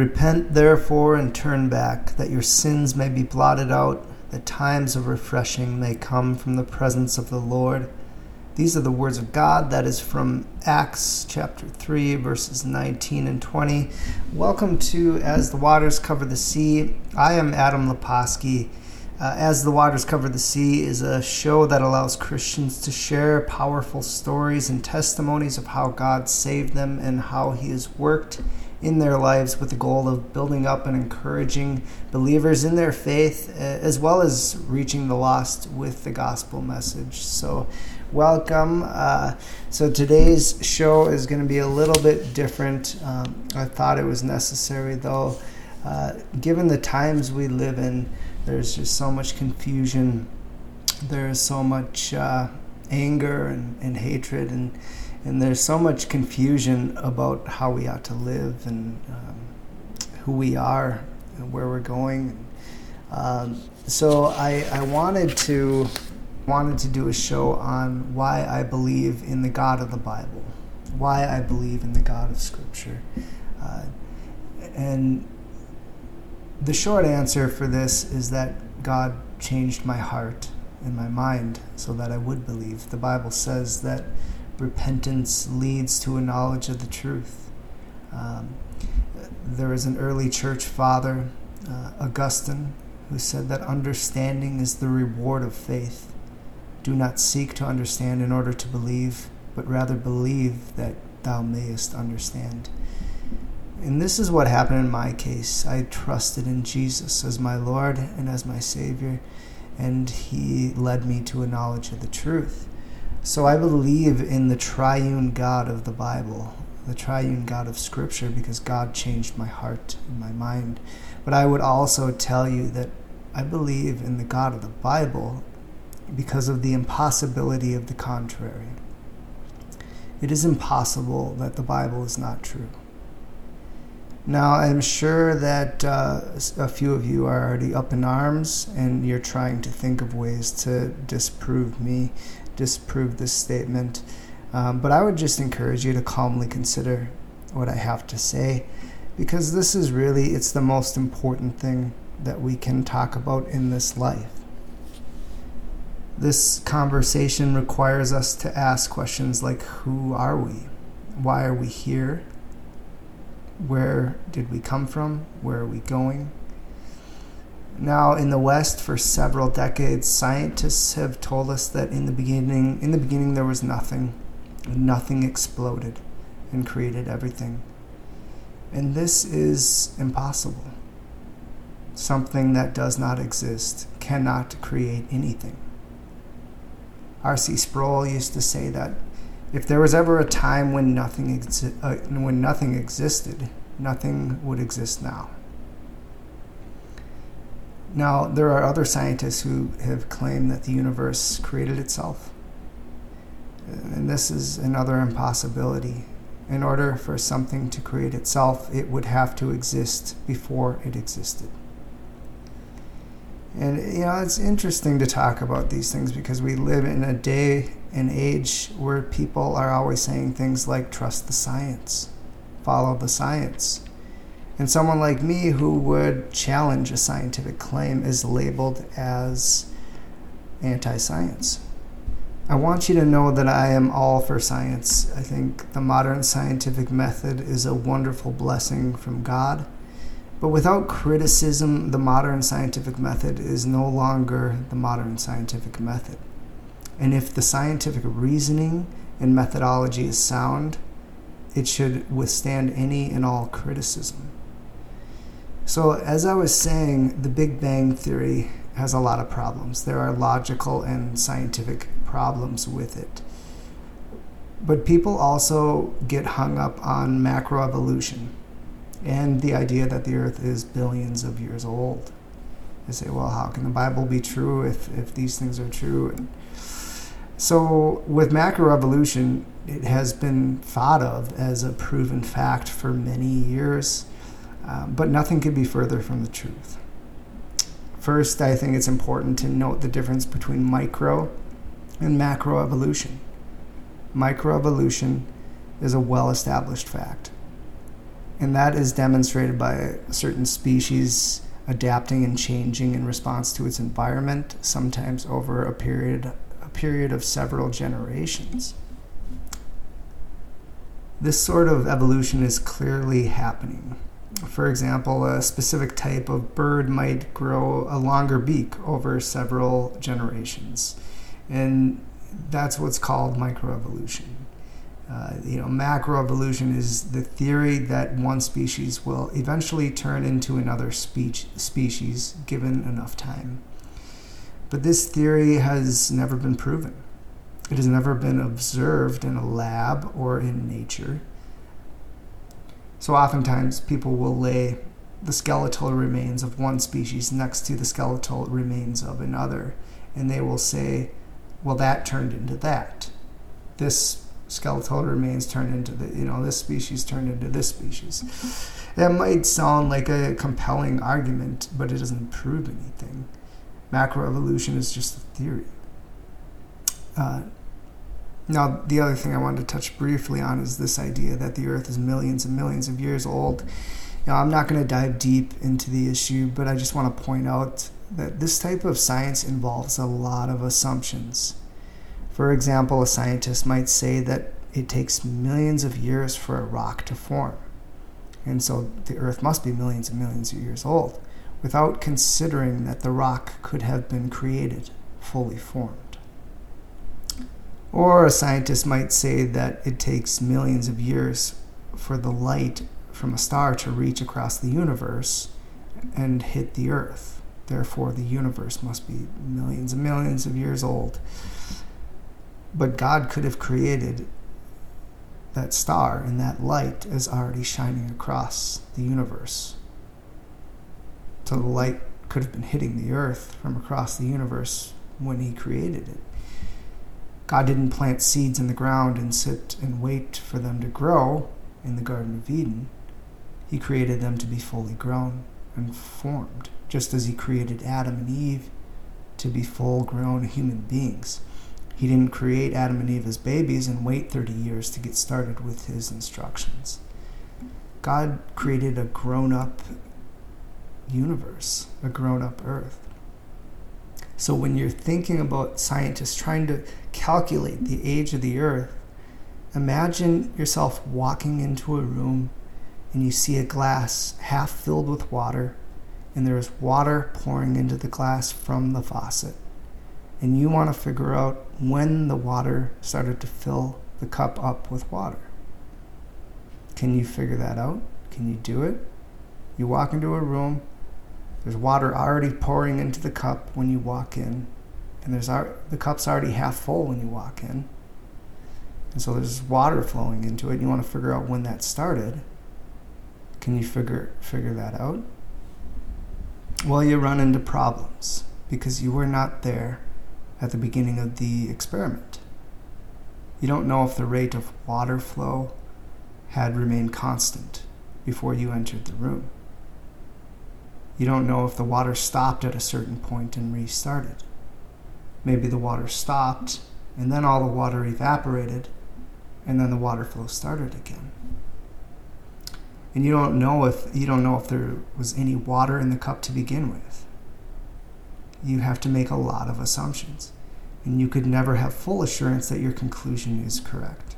Repent therefore and turn back, that your sins may be blotted out, that times of refreshing may come from the presence of the Lord. These are the words of God. That is from Acts chapter 3, verses 19 and 20. Welcome to As the Waters Cover the Sea. I am Adam Leposki. Uh, As the Waters Cover the Sea is a show that allows Christians to share powerful stories and testimonies of how God saved them and how He has worked in their lives with the goal of building up and encouraging believers in their faith, uh, as well as reaching the lost with the gospel message. So, welcome. Uh, so, today's show is going to be a little bit different. Um, I thought it was necessary, though, uh, given the times we live in, there's just so much confusion, there's so much uh, anger and, and hatred and and there's so much confusion about how we ought to live and um, who we are and where we're going. Um, so I, I wanted to wanted to do a show on why I believe in the God of the Bible, why I believe in the God of Scripture, uh, and the short answer for this is that God changed my heart and my mind so that I would believe. The Bible says that repentance leads to a knowledge of the truth. Um, there is an early church father, uh, Augustine, who said that understanding is the reward of faith. Do not seek to understand in order to believe, but rather believe that thou mayest understand. And this is what happened in my case. I trusted in Jesus as my Lord and as my Savior, and He led me to a knowledge of the truth. So I believe in the triune God of the Bible, the triune God of Scripture, because God changed my heart and my mind. But I would also tell you that I believe in the God of the Bible because of the impossibility of the contrary. It is impossible that the Bible is not true. Now, I'm sure that uh, a few of you are already up in arms and you're trying to think of ways to disprove me disprove this statement. Um, but I would just encourage you to calmly consider what I have to say because this is really it's the most important thing that we can talk about in this life. This conversation requires us to ask questions like who are we? Why are we here? Where did we come from? Where are we going? Now, in the West, for several decades, scientists have told us that in the beginning, in the beginning, there was nothing. Nothing exploded and created everything. And this is impossible. Something that does not exist cannot create anything. R.C. Sproul used to say that if there was ever a time when nothing, exi- uh, when nothing existed, nothing would exist now. Now, there are other scientists who have claimed that the universe created itself. And this is another impossibility. In order for something to create itself, it would have to exist before it existed. And, you know, it's interesting to talk about these things because we live in a day and age where people are always saying things like trust the science, follow the science. And someone like me who would challenge a scientific claim is labeled as anti science. I want you to know that I am all for science. I think the modern scientific method is a wonderful blessing from God. But without criticism, the modern scientific method is no longer the modern scientific method. And if the scientific reasoning and methodology is sound, it should withstand any and all criticism. So, as I was saying, the Big Bang Theory has a lot of problems. There are logical and scientific problems with it. But people also get hung up on macroevolution and the idea that the earth is billions of years old. They say, well, how can the Bible be true if, if these things are true? And so, with macroevolution, it has been thought of as a proven fact for many years um, but nothing could be further from the truth. First, I think it's important to note the difference between micro and macro macroevolution. Microevolution is a well established fact. And that is demonstrated by a certain species adapting and changing in response to its environment, sometimes over a period a period of several generations. This sort of evolution is clearly happening. For example, a specific type of bird might grow a longer beak over several generations. And that's what's called microevolution. Uh, you know, macroevolution is the theory that one species will eventually turn into another speech, species given enough time. But this theory has never been proven. It has never been observed in a lab or in nature. So oftentimes people will lay the skeletal remains of one species next to the skeletal remains of another, and they will say, well, that turned into that. This skeletal remains turned into the, you know, this species turned into this species. That might sound like a compelling argument, but it doesn't prove anything. Macroevolution is just a theory. Uh, now, the other thing I wanted to touch briefly on is this idea that the Earth is millions and millions of years old. Know, I'm not going to dive deep into the issue, but I just want to point out that this type of science involves a lot of assumptions. For example, a scientist might say that it takes millions of years for a rock to form. And so the Earth must be millions and millions of years old, without considering that the rock could have been created fully formed. Or a scientist might say that it takes millions of years for the light from a star to reach across the universe and hit the Earth. Therefore, the universe must be millions and millions of years old. But God could have created that star and that light as already shining across the universe. So the light could have been hitting the earth from across the universe when He created it. God didn't plant seeds in the ground and sit and wait for them to grow in the Garden of Eden. He created them to be fully grown and formed, just as He created Adam and Eve to be full grown human beings. He didn't create Adam and Eve as babies and wait 30 years to get started with His instructions. God created a grown up universe, a grown up earth. So when you're thinking about scientists trying to calculate the age of the earth, imagine yourself walking into a room and you see a glass half filled with water and there is water pouring into the glass from the faucet. And you want to figure out when the water started to fill the cup up with water. Can you figure that out? Can you do it? You walk into a room, there's water already pouring into the cup when you walk in, and there's the cup's already half full when you walk in. And so there's water flowing into it. And you want to figure out when that started. Can you figure figure that out? Well, you run into problems because you were not there at the beginning of the experiment. You don't know if the rate of water flow had remained constant before you entered the room. You don't know if the water stopped at a certain point and restarted. Maybe the water stopped and then all the water evaporated and then the water flow started again. And you don't know if you don't know if there was any water in the cup to begin with. You have to make a lot of assumptions, and you could never have full assurance that your conclusion is correct.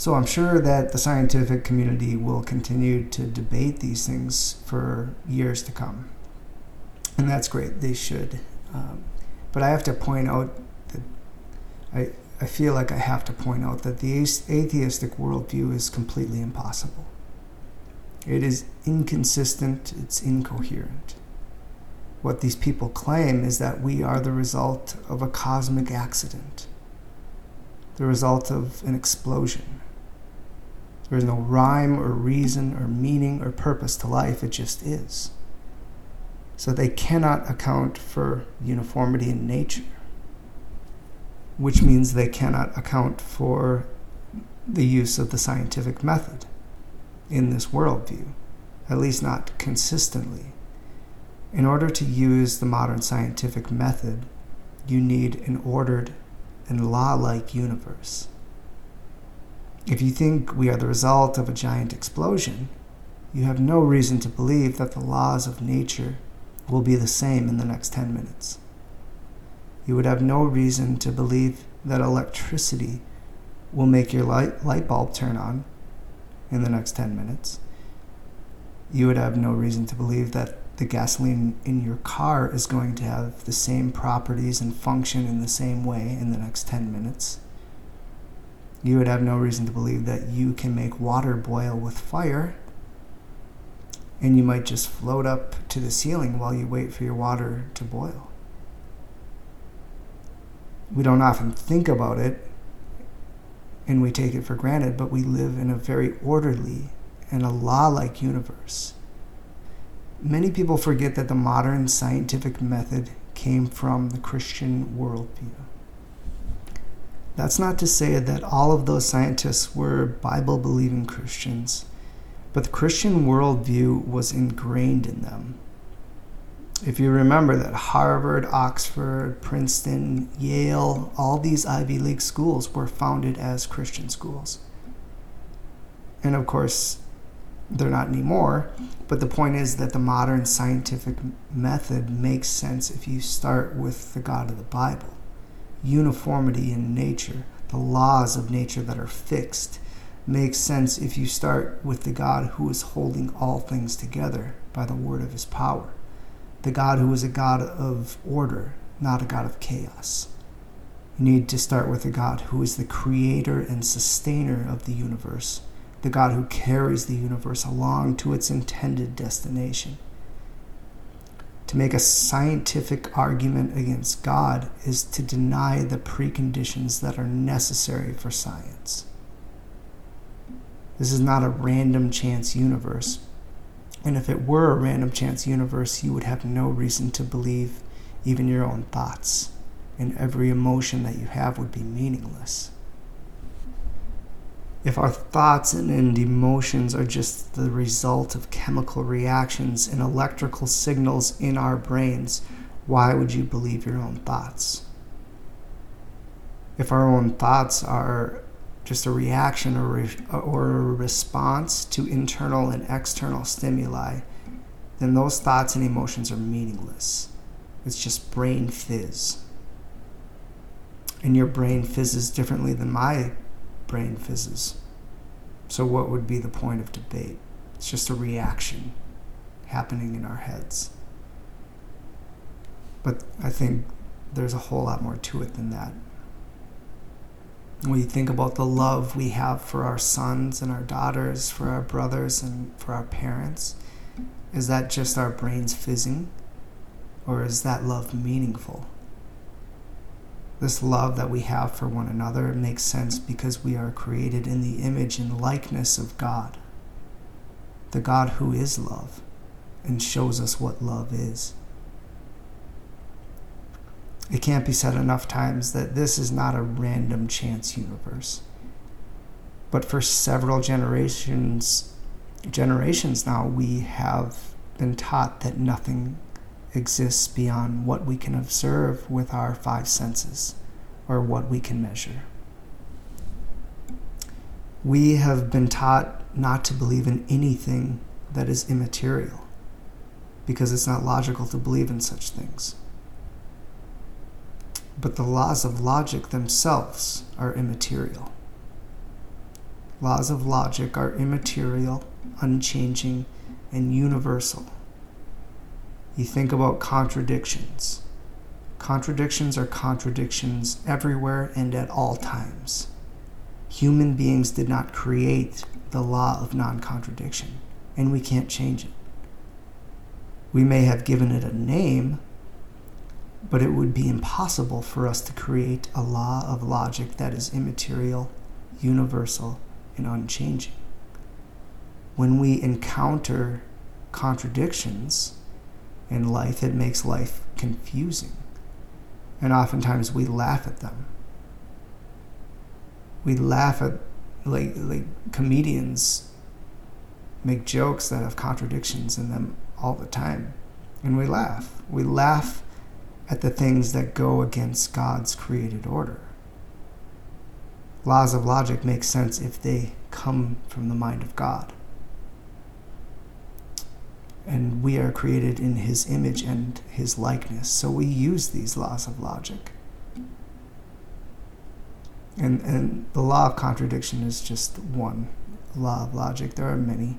So I'm sure that the scientific community will continue to debate these things for years to come. And that's great, they should. Um, but I have to point out that I, I feel like I have to point out that the atheistic worldview is completely impossible. It is inconsistent, it's incoherent. What these people claim is that we are the result of a cosmic accident, the result of an explosion there is no rhyme or reason or meaning or purpose to life, it just is. So they cannot account for uniformity in nature, which means they cannot account for the use of the scientific method in this worldview, at least not consistently. In order to use the modern scientific method, you need an ordered and law like universe. If you think we are the result of a giant explosion, you have no reason to believe that the laws of nature will be the same in the next 10 minutes. You would have no reason to believe that electricity will make your light, light bulb turn on in the next 10 minutes. You would have no reason to believe that the gasoline in your car is going to have the same properties and function in the same way in the next 10 minutes. You would have no reason to believe that you can make water boil with fire, and you might just float up to the ceiling while you wait for your water to boil. We don't often think about it and we take it for granted, but we live in a very orderly and a law like universe. Many people forget that the modern scientific method came from the Christian worldview. That's not to say that all of those scientists were Bible believing Christians, but the Christian worldview was ingrained in them. If you remember that Harvard, Oxford, Princeton, Yale, all these Ivy League schools were founded as Christian schools. And of course, they're not anymore. But the point is that the modern scientific method makes sense if you start with the God of the Bible. Uniformity in nature, the laws of nature that are fixed, makes sense if you start with the God who is holding all things together by the word of his power. The God who is a God of order, not a God of chaos. You need to start with the God who is the creator and sustainer of the universe the God who carries the universe along to its intended destination. To make a scientific argument against God is to deny the preconditions that are necessary for science. This is not a random chance universe. And if it were a random chance universe, you would have no reason to believe even your own thoughts, and every emotion that you have would be meaningless if our thoughts and, emotions are just the result of chemical reactions and electrical signals in our brains, why would you believe your own thoughts? If our own thoughts are just a reaction or, re- or a response to internal and external stimuli, then those thoughts and emotions are meaningless. It's just brain fizz. And your brain fizzes differently than my brain fizzes. So, what would be the point of debate? It's just a reaction happening in our heads. But I think there's a whole lot more to it than that. When you think about the love we have for our sons and our daughters, for our brothers and for our parents, is that just our brains fizzing? Or is that love meaningful? This love that we have for one another makes sense because we are created in the image and likeness of God, the God who is love and shows us what love is. It can't be said enough times that this is not a random chance universe. But for several generations generations now we have been taught that nothing exists beyond what we can observe with our five senses or what we can measure. We have been taught not to believe in anything that is immaterial because it's not logical to believe in such things. But the laws of logic themselves are immaterial. Laws of logic are immaterial, unchanging, and universal you think about contradictions. Contradictions are contradictions everywhere and at all times. Human beings did not create the law of non contradiction, and we can't change it. We may have given it a name, but it would be impossible for us to create a law of logic that is immaterial, universal, and unchanging. When we encounter contradictions, in life, it makes life confusing. And oftentimes we laugh at them. We laugh at, like, like comedians make jokes that have contradictions in them all the time. And we laugh. We laugh at the things that go against God's created order. Laws of logic make sense if they come from the mind of God. And we are created in His image and His likeness, so we use these laws of logic. And, and the law of contradiction is just one law of logic. There are many.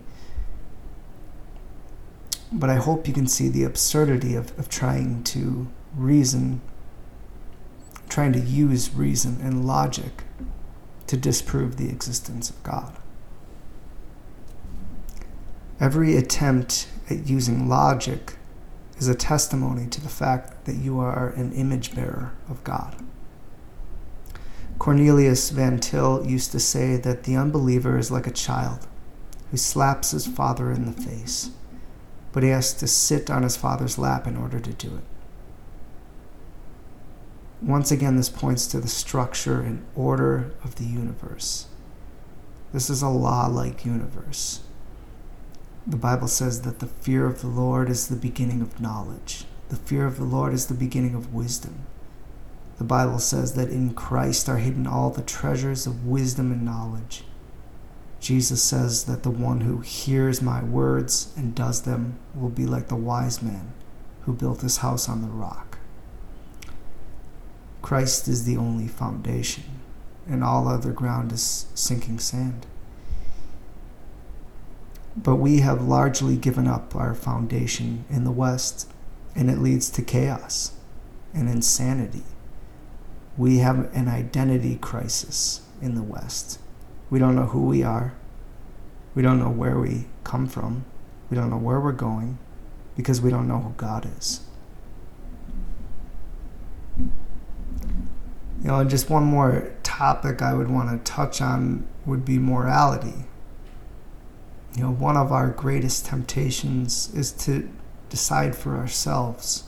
But I hope you can see the absurdity of, of trying to reason, trying to use reason and logic to disprove the existence of God. Every attempt at using logic is a testimony to the fact that you are an image bearer of God. Cornelius Van Til used to say that the unbeliever is like a child who slaps his father in the face, but he has to sit on his father's lap in order to do it. Once again, this points to the structure and order of the universe. This is a law like universe. The Bible says that the fear of the Lord is the beginning of knowledge. The fear of the Lord is the beginning of wisdom. The Bible says that in Christ are hidden all the treasures of wisdom and knowledge. Jesus says that the one who hears my words and does them will be like the wise man who built his house on the rock. Christ is the only foundation, and all other ground is sinking sand. But we have largely given up our foundation in the West, and it leads to chaos and insanity we have an identity crisis in the West. We don't know who we are. We don't know where we come from. We don't know where we're going because we don't know who God is. You know, and just one more topic I would want to touch on would be morality. You know, one of our greatest temptations is to decide for ourselves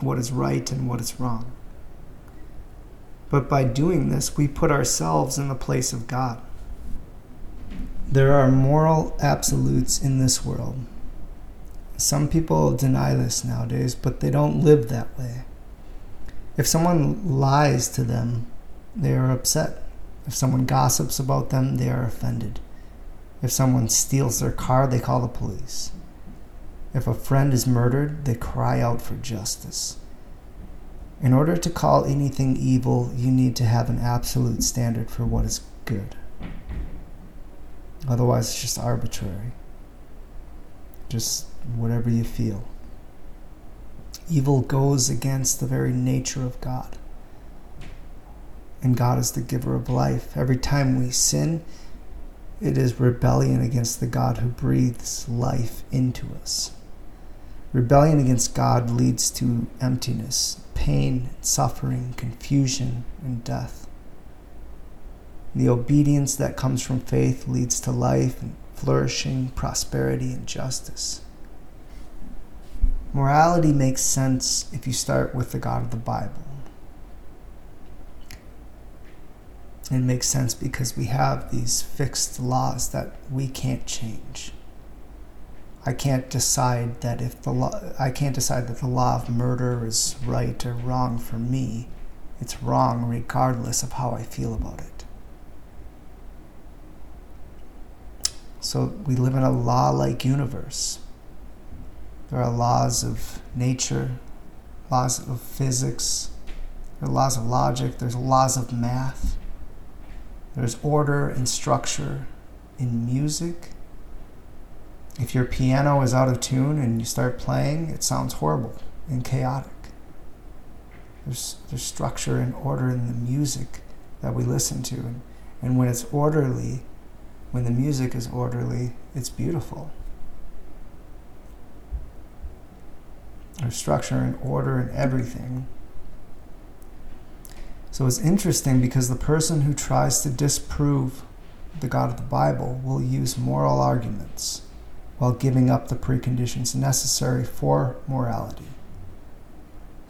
what is right and what is wrong. But by doing this, we put ourselves in the place of God. There are moral absolutes in this world. Some people deny this nowadays, but they don't live that way. If someone lies to them, they are upset. If someone gossips about them, they are offended. If someone steals their car, they call the police. If a friend is murdered, they cry out for justice. In order to call anything evil, you need to have an absolute standard for what is good. Otherwise, it's just arbitrary. Just whatever you feel. Evil goes against the very nature of God. And God is the giver of life. Every time we sin, it is rebellion against the God who breathes life into us. Rebellion against God leads to emptiness, pain, suffering, confusion, and death. The obedience that comes from faith leads to life and flourishing, prosperity, and justice. Morality makes sense if you start with the God of the Bible. It makes sense because we have these fixed laws that we can't change. I can't decide that if the law, I can't decide that the law of murder is right or wrong for me. It's wrong regardless of how I feel about it. So we live in a law like universe. There are laws of nature, laws of physics, there are laws of logic, there's laws of math, there's order and structure in music if your piano is out of tune and you start playing, it sounds horrible and chaotic. There's, there's structure and order in the music that we listen to. And, and when it's orderly, when the music is orderly, it's beautiful. There's structure and order in everything. So it's interesting because the person who tries to disprove the God of the Bible will use moral arguments while giving up the preconditions necessary for morality.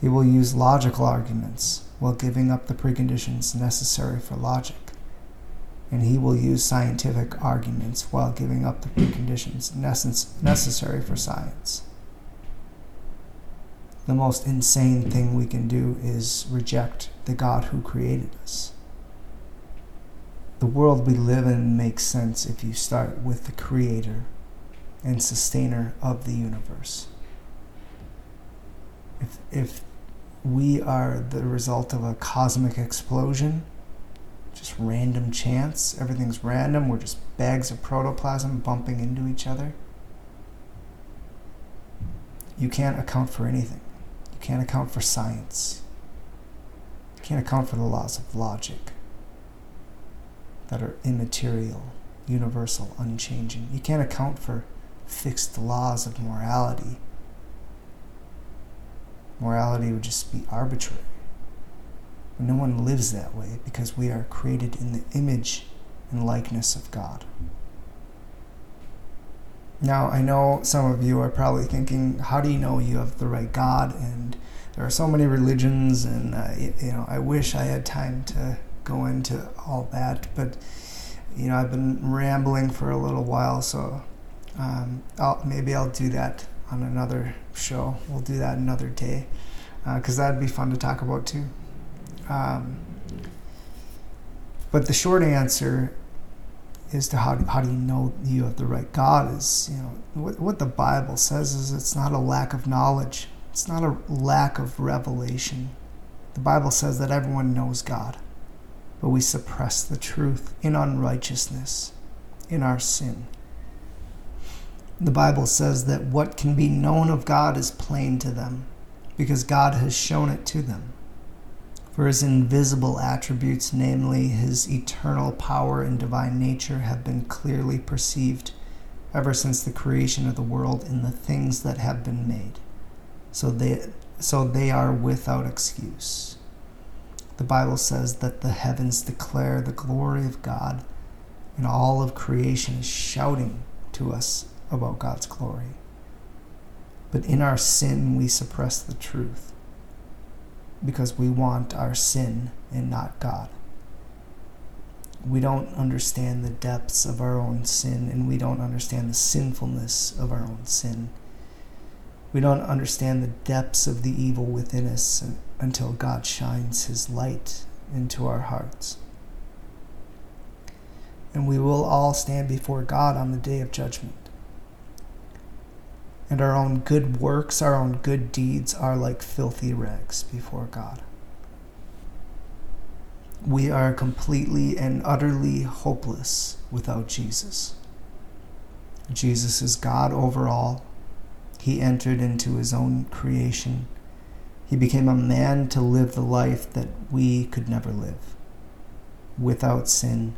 He will use logical arguments while giving up the preconditions necessary for logic. And he will use scientific arguments while giving up the preconditions necessary for science. The most insane thing we can do is reject the God who created us. the world we live in makes sense if you start with the creator and sustainer of the universe. If, if we are the result of a cosmic explosion, just random chance, everything's random, we're just bags of protoplasm bumping into each other, you can't account for anything. Can't account for science. You can't account for the laws of logic that are immaterial, universal, unchanging. You can't account for fixed laws of morality. Morality would just be arbitrary. But no one lives that way because we are created in the image and likeness of God. Now, I know some of you are probably thinking, how do you know you have the right God? And there are so many religions, and uh, you know, I wish I had time to go into all that, but you know, I've been rambling for a little while, so um, I'll, maybe I'll do that on another show. We'll do that another day because uh, that'd be fun to talk about too. Um, but the short answer is to how do, how do you know you have the right God is you know what, what the Bible says is it's not a lack of knowledge. It's not a lack of revelation. The Bible says that everyone knows God, but we suppress the truth in unrighteousness, in our sin. The Bible says that what can be known of God is plain to them because God has shown it to them. For his invisible attributes, namely his eternal power and divine nature, have been clearly perceived ever since the creation of the world in the things that have been made. So they, so they are without excuse. The Bible says that the heavens declare the glory of God, and all of creation is shouting to us about God's glory. But in our sin, we suppress the truth because we want our sin and not God. We don't understand the depths of our own sin, and we don't understand the sinfulness of our own sin. We don't understand the depths of the evil within us until God shines His light into our hearts. And we will all stand before God on the day of judgment and our own good works, our own good deeds are like filthy rags before God. We are completely and utterly hopeless without Jesus. Jesus is God over all. He entered into his own creation. He became a man to live the life that we could never live, without sin.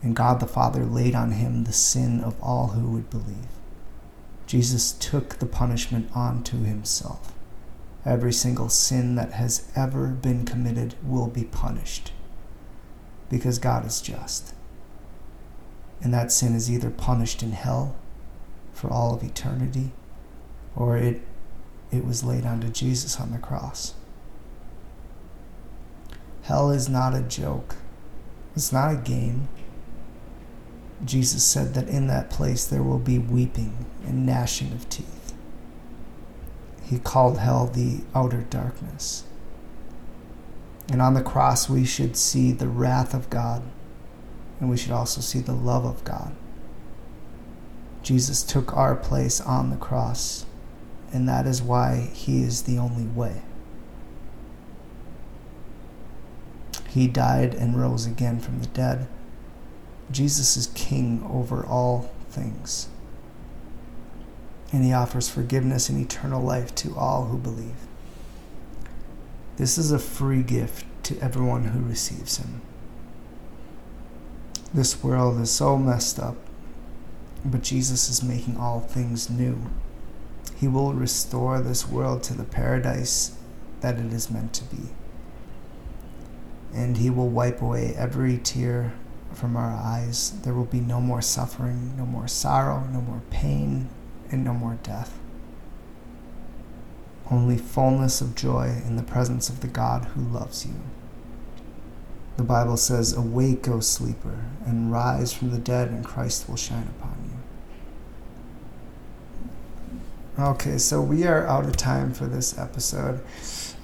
And God the Father laid on him the sin of all who would believe. Jesus took the punishment onto himself. Every single sin that has ever been committed will be punished because God is just. And that sin is either punished in hell for all of eternity or it, it was laid onto Jesus on the cross. Hell is not a joke, it's not a game. Jesus said that in that place there will be weeping and gnashing of teeth. He called hell the outer darkness. And on the cross, we should see the wrath of God, and we should also see the love of God. Jesus took our place on the cross, and that is why he is the only way. He died and rose again from the dead Jesus is king over all things. And he offers forgiveness and eternal life to all who believe. This is a free gift to everyone who receives him. This world is so messed up, but Jesus is making all things new. He will restore this world to the paradise that it is meant to be. And he will wipe away every tear from our eyes. There will be no more suffering, no more sorrow, no more pain, and no more death. Only fullness of joy in the presence of the God who loves you. The Bible says, Awake, O sleeper, and rise from the dead, and Christ will shine upon you. Okay, so we are out of time for this episode.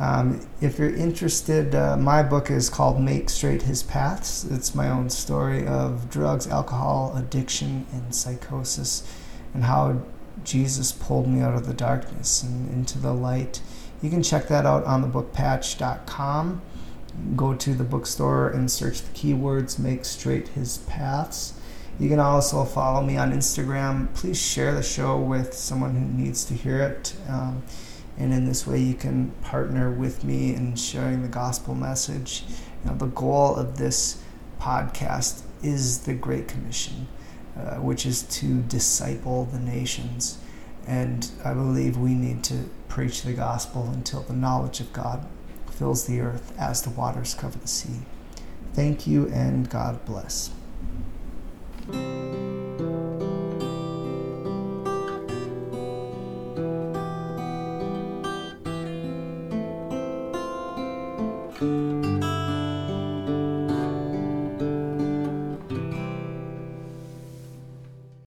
Um, if you're interested, uh, my book is called Make Straight His Paths. It's my own story of drugs, alcohol, addiction, and psychosis, and how Jesus pulled me out of the darkness and into the light. You can check that out on thebookpatch.com. Go to the bookstore and search the keywords Make Straight His Paths. You can also follow me on Instagram. Please share the show with someone who needs to hear it. Um, and in this way, you can partner with me in sharing the gospel message. Know, the goal of this podcast is the Great Commission, uh, which is to disciple the nations. And I believe we need to preach the gospel until the knowledge of God fills the earth as the waters cover the sea. Thank you, and God bless. Thank